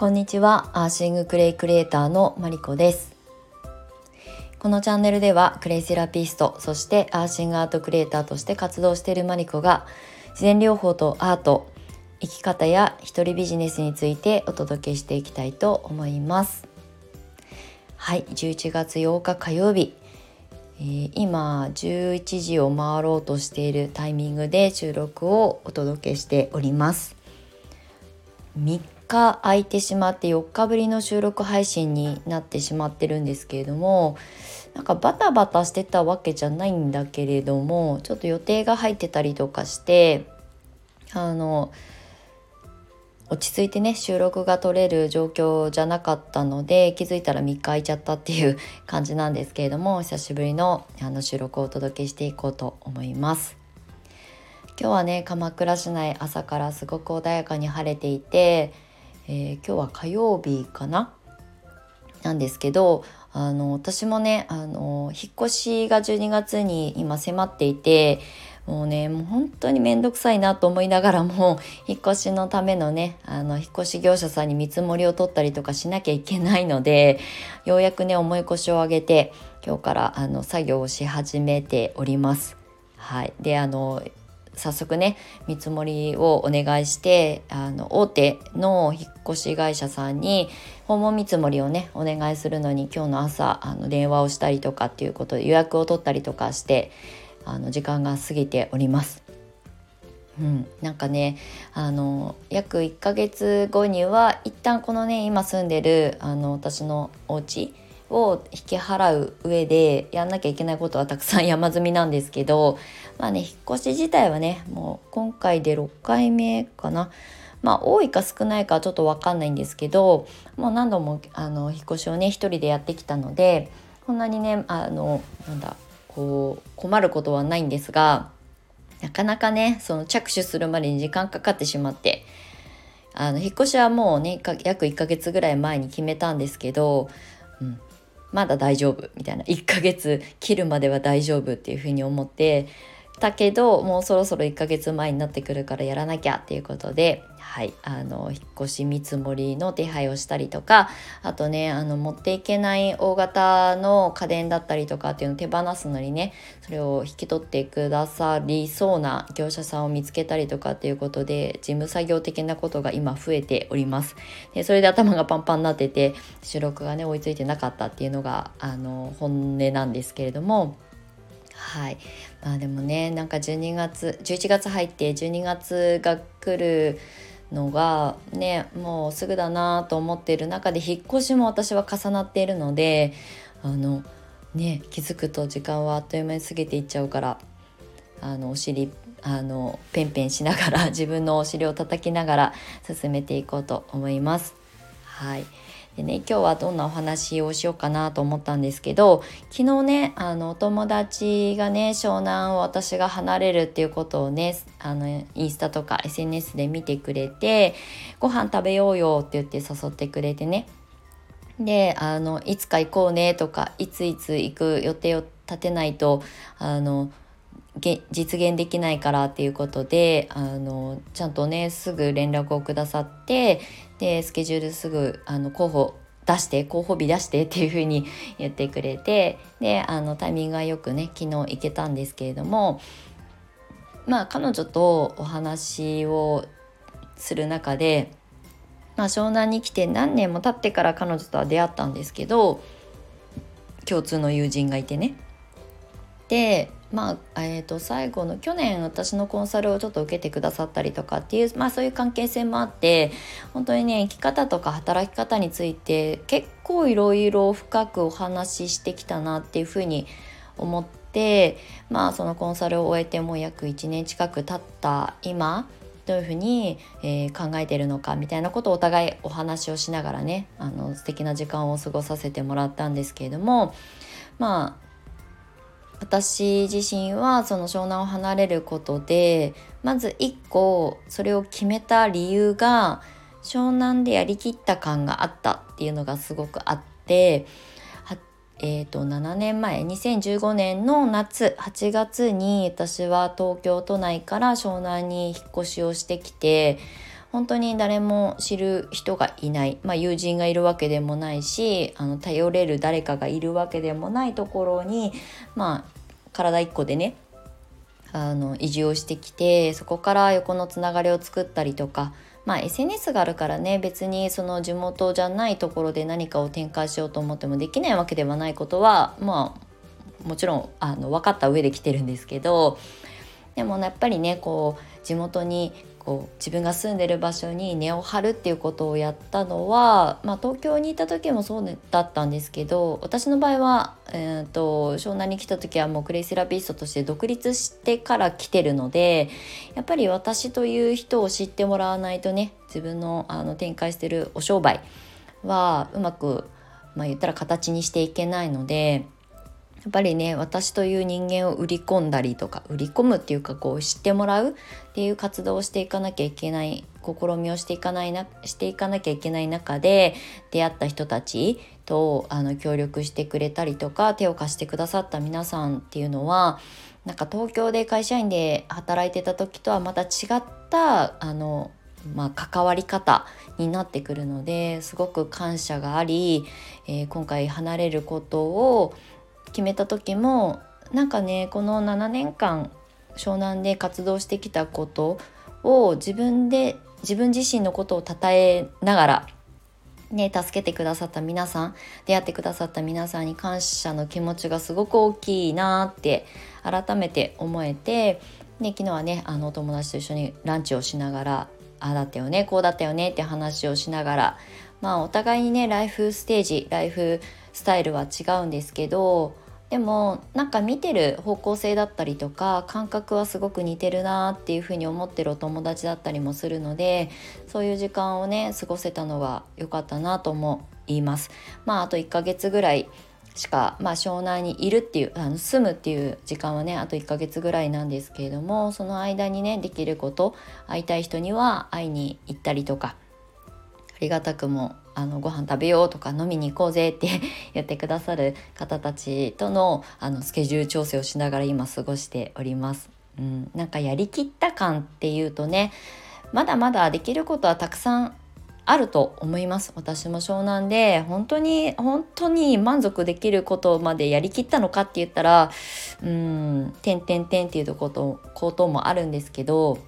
こんにちは。アーシングクレイクリエイターのマリコです。このチャンネルではクレイセラピストそしてアーシングアートクリエイターとして活動しているマリコが自然療法とアート生き方や一人ビジネスについてお届けしていきたいと思います。はい。11月8日火曜日。え、今11時を回ろうとしているタイミングで収録をお届けしております。3日空いてしまって4日ぶりの収録配信になってしまってるんですけれどもなんかバタバタしてたわけじゃないんだけれどもちょっと予定が入ってたりとかしてあの落ち着いてね収録が取れる状況じゃなかったので気づいたら3日空いちゃったっていう感じなんですけれども久しぶりのあの収録をお届けしていこうと思います。今日はね鎌倉市内朝からすごく穏やかに晴れていて、えー、今日は火曜日かな？なんですけどあの私もねあの引っ越しが12月に今迫っていてもうねもう本当に面倒くさいなと思いながらも 引っ越しのためのねあの引っ越し業者さんに見積もりを取ったりとかしなきゃいけないのでようやくね重い腰を上げて今日からあの作業をし始めております。はい、であの早速ね見積もりをお願いしてあの大手の引っ越し会社さんに訪問見積もりをねお願いするのに今日の朝あの電話をしたりとかっていうことで予約を取ったりとかしてあの時間が過ぎております。うん、なんかねあの約1ヶ月後には一旦このね今住んでるあの私のお家を引き払う上でやんなきゃいけないことはたくさん山積みなんですけどまあね引っ越し自体はねもう今回で6回目かな。まあ多いか少ないかちょっと分かんないんですけどもう何度もあの引っ越しをね一人でやってきたのでこんなにねあのなんだこう困ることはないんですがなかなかねその着手するまでに時間かかってしまってあの引っ越しはもうね約1ヶ月ぐらい前に決めたんですけど、まだ大丈夫みたいな。1ヶ月切るまでは大丈夫っていうふうに思ってたけどもうそろそろ1ヶ月前になってくるからやらなきゃっていうことで、はい、あの引っ越し見積もりの手配をしたりとかあとねあの持っていけない大型の家電だったりとかっていうのを手放すのにねそれを引き取ってくださりそうな業者さんを見つけたりとかっていうことで事務作業的なことが今増えております。でそれで頭がパンパンになってて収録がね追いついてなかったっていうのがあの本音なんですけれども。はいまあでもねなんか12月11月入って12月が来るのがねもうすぐだなと思っている中で引っ越しも私は重なっているのであのね気づくと時間はあっという間に過ぎていっちゃうからあのお尻あのペンペンしながら 自分のお尻を叩きながら進めていこうと思います。はいでね今日はどんなお話をしようかなと思ったんですけど昨日ねあのお友達がね湘南を私が離れるっていうことをねあのインスタとか SNS で見てくれてご飯食べようよって言って誘ってくれてね。であのいつか行こうねとかいついつ行く予定を立てないとあの実現できないからっていうことであのちゃんとねすぐ連絡をくださってでスケジュールすぐあの候補出して候補日出してっていう風に 言ってくれてであのタイミングがよくね昨日行けたんですけれどもまあ彼女とお話をする中で、まあ、湘南に来て何年も経ってから彼女とは出会ったんですけど共通の友人がいてね。でまあえー、と最後の去年私のコンサルをちょっと受けてくださったりとかっていう、まあ、そういう関係性もあって本当にね生き方とか働き方について結構いろいろ深くお話ししてきたなっていうふうに思ってまあそのコンサルを終えてもう約1年近く経った今どういうふうに、えー、考えてるのかみたいなことをお互いお話をしながらねあの素敵な時間を過ごさせてもらったんですけれどもまあ私自身はその湘南を離れることでまず一個それを決めた理由が湘南でやりきった感があったっていうのがすごくあってえーと、7年前2015年の夏8月に私は東京都内から湘南に引っ越しをしてきて本当に誰も知る人がいない、まあ、友人がいるわけでもないしあの頼れる誰かがいるわけでもないところにまあ体一個でねあの移住をしてきてそこから横のつながりを作ったりとかまあ SNS があるからね別にその地元じゃないところで何かを展開しようと思ってもできないわけではないことはまあもちろんあの分かった上で来てるんですけどでもやっぱりねこう地元にこう自分が住んでる場所に根を張るっていうことをやったのは、まあ、東京にいた時もそうだったんですけど私の場合は、えーと、湘南に来た時はもうクレイセラピストとして独立してから来てるのでやっぱり私という人を知ってもらわないとね自分のあの展開してるお商売はうまく、まあ、言ったら形にしていけないので。やっぱりね私という人間を売り込んだりとか売り込むっていうかこう知ってもらうっていう活動をしていかなきゃいけない試みをしていかないなしていかなきゃいけない中で出会った人たちとあの協力してくれたりとか手を貸してくださった皆さんっていうのはなんか東京で会社員で働いてた時とはまた違ったあのまあ、関わり方になってくるのですごく感謝があり、えー、今回離れることを決めた時もなんかねこの7年間湘南で活動してきたことを自分で自分自身のことを称えながらね助けてくださった皆さん出会ってくださった皆さんに感謝の気持ちがすごく大きいなって改めて思えて、ね、昨日はねあのお友達と一緒にランチをしながらああだったよねこうだったよねって話をしながらまあお互いにねライフステージライフスタイルは違うんですけどでもなんか見てる方向性だったりとか感覚はすごく似てるなっていうふうに思ってるお友達だったりもするのでそういう時間をね過ごせたのは良かったなとも言います。まああと1ヶ月ぐらいしか、まあ、湘南にいるっていうあの住むっていう時間はねあと1ヶ月ぐらいなんですけれどもその間にねできること会いたい人には会いに行ったりとかりがたくもあのご飯食べようとか飲みに行こうぜって 言ってくださる方たちとのあのスケジュール調整をしながら今過ごしております。うん、なんかやりきった感っていうとねまだまだできることはたくさんあると思います私も湘南で本当に本当に満足できることまでやりきったのかって言ったらうん「てんてんてん」っていうことこともあるんですけど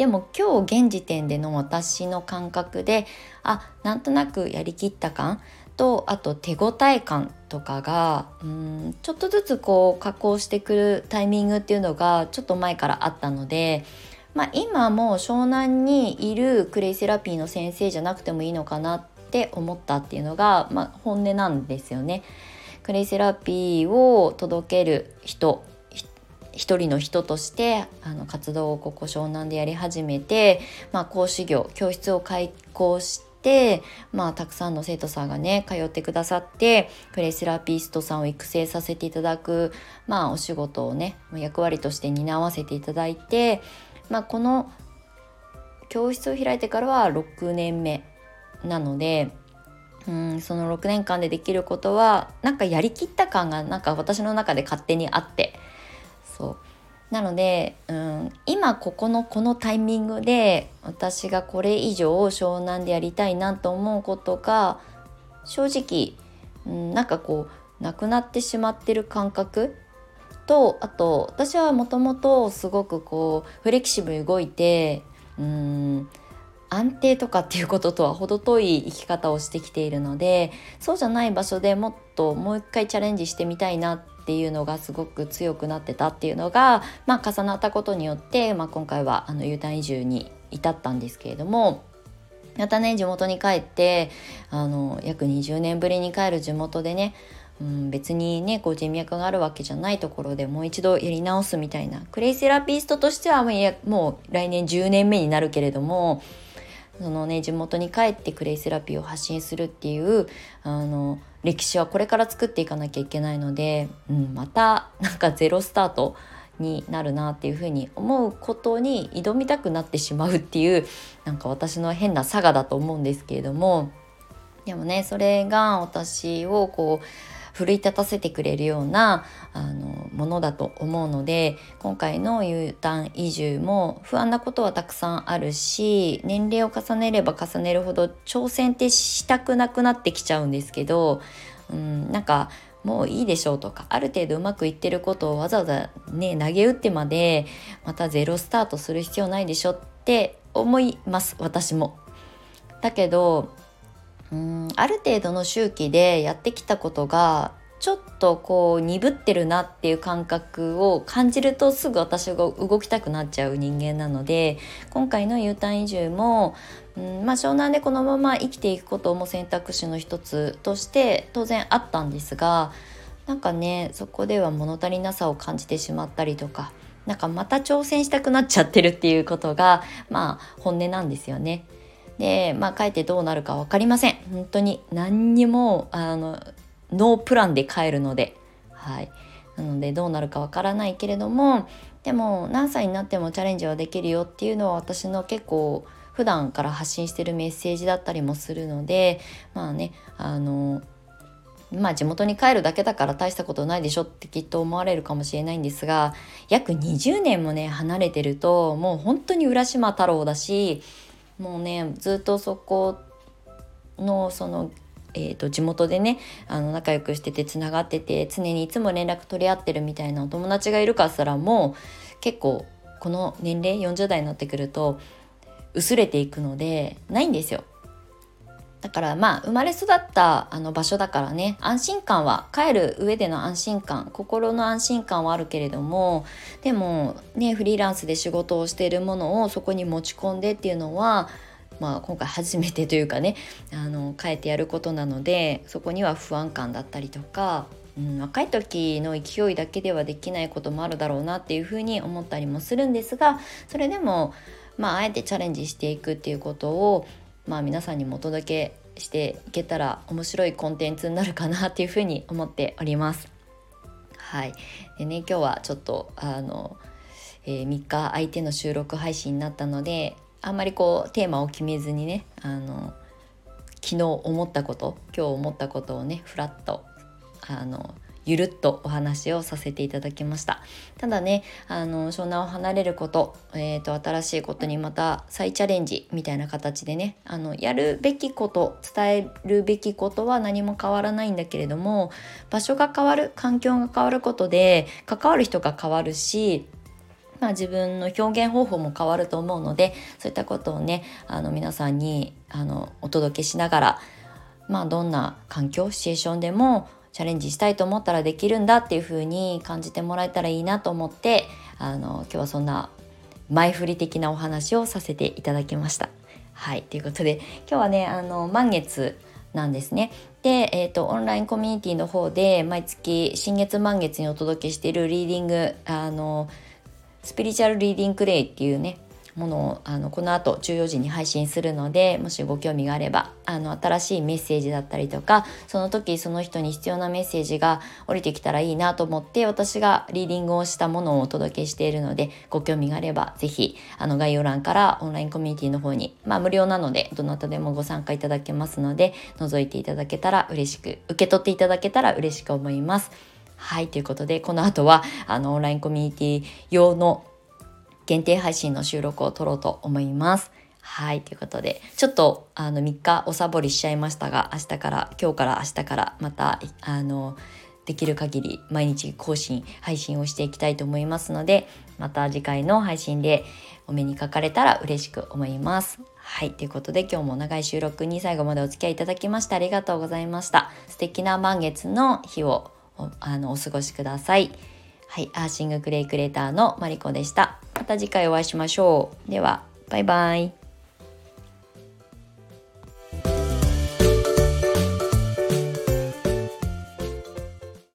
でも今日現時点での私の感覚であなんとなくやりきった感とあと手応え感とかがうんちょっとずつこう加工してくるタイミングっていうのがちょっと前からあったので、まあ、今も湘南にいるクレイセラピーの先生じゃなくてもいいのかなって思ったっていうのが、まあ、本音なんですよね。クレイセラピーを届ける人一人の人としてあの活動をここ湘南でやり始めて、まあ、講師業教室を開講して、まあ、たくさんの生徒さんがね通ってくださってプレセラピストさんを育成させていただく、まあ、お仕事をね役割として担わせていただいて、まあ、この教室を開いてからは6年目なのでうんその6年間でできることはなんかやりきった感がなんか私の中で勝手にあってそう。なので、うん、今ここのこのタイミングで私がこれ以上湘南でやりたいなと思うことが正直、うん、なんかこうなくなってしまってる感覚？とあと私はもともとすごくこうフレキシブル動いてうん安定とかっていうこととは程遠い生き方をしてきているのでそうじゃない場所でもっともう一回チャレンジしてみたいなっっていうのがすごく強くなってたっていうのが、まあ、重なったことによって、まあ、今回はあの U ターン移住に至ったんですけれどもまたね地元に帰ってあの約20年ぶりに帰る地元でねうん、別にねこう人脈があるわけじゃないところでもう一度やり直すみたいなクレイセラピストとしてはもう来年10年目になるけれどもそのね地元に帰ってクレイセラピーを発信するっていうあの歴史はこれから作っていかなきゃいけないので、うん、またなんかゼロスタートになるなっていうふうに思うことに挑みたくなってしまうっていうなんか私の変な差がだと思うんですけれども。でもねそれが私をこう奮い立たせてくれるようなあのものだと思うので今回の U ターン移住も不安なことはたくさんあるし年齢を重ねれば重ねるほど挑戦ってしたくなくなってきちゃうんですけど、うん、なんかもういいでしょうとかある程度うまくいってることをわざわざね投げ打ってまでまたゼロスタートする必要ないでしょって思います私も。だけどうんある程度の周期でやってきたことがちょっとこう鈍ってるなっていう感覚を感じるとすぐ私が動きたくなっちゃう人間なので今回の U ターン移住も、うんまあ、湘南でこのまま生きていくことも選択肢の一つとして当然あったんですがなんかねそこでは物足りなさを感じてしまったりとかなんかまた挑戦したくなっちゃってるっていうことがまあ本音なんですよね。でまあ帰ってどうなるか分かりません。本当に何にもあのノープランで帰るので。はい。なのでどうなるかわからないけれどもでも何歳になってもチャレンジはできるよっていうのは私の結構普段から発信してるメッセージだったりもするのでまあねあのまあ地元に帰るだけだから大したことないでしょってきっと思われるかもしれないんですが約20年もね離れてるともう本当に浦島太郎だしもうねずっとそこのそのえーと、地元でねあの仲良くしててつながってて常にいつも連絡取り合ってるみたいなお友達がいるかすらもう結構この年齢40代になってくると薄れていくのでないんですよ。だからまあ生まれ育ったあの場所だからね安心感は帰る上での安心感心の安心感はあるけれどもでもねフリーランスで仕事をしているものをそこに持ち込んでっていうのはまあ、今回初めてというかねあの変えてやることなのでそこには不安感だったりとか、うん、若い時の勢いだけではできないこともあるだろうなっていうふうに思ったりもするんですがそれでも、まあ、あえてチャレンジしていくっていうことを、まあ、皆さんにもお届けしていけたら面白いコンテンツになるかなっていうふうに思っております。はい、でね今日はちょっとあの、えー、3日相手の収録配信になったのであんまりこうテーマを決めずにねあの昨日思ったこと今日思ったことをねフラッとあのゆるっとお話をさせていただきました。ただねあの湘南を離れること,、えーと、新しいことにまた再チャレンジみたいな形でねあのやるべきこと伝えるべきことは何も変わらないんだけれども場所が変わる環境が変わることで関わる人が変わるしまあ、自分の表現方法も変わると思うのでそういったことをねあの皆さんにあのお届けしながら、まあ、どんな環境シチュエーションでもチャレンジしたいと思ったらできるんだっていう風に感じてもらえたらいいなと思ってあの今日はそんな前振り的なお話をさせていただきました。はいということで今日はねあの満月なんですね。で、えーと、オンラインコミュニティの方で毎月新月満月にお届けしているリーディングあのスピリチュアルリーディングクレイっていうねものをあのこの後14時に配信するのでもしご興味があればあの新しいメッセージだったりとかその時その人に必要なメッセージが降りてきたらいいなと思って私がリーディングをしたものをお届けしているのでご興味があれば是非あの概要欄からオンラインコミュニティの方にまあ無料なのでどなたでもご参加いただけますので覗いていただけたら嬉しく受け取っていただけたら嬉しく思います。はい、ということで、この後は、あの、オンラインコミュニティ用の限定配信の収録を撮ろうと思います。はい、ということで、ちょっと、あの、3日おサボりしちゃいましたが、明日から、今日から明日から、また、あの、できる限り毎日更新、配信をしていきたいと思いますので、また次回の配信でお目にかかれたら嬉しく思います。はい、ということで今日も長い収録に最後までお付き合いいただきましてありがとうございました。素敵な満月の日をあのお過ごしください。はい、アーシングクレイクレーターのマリコでした。また次回お会いしましょう。では、バイバイ。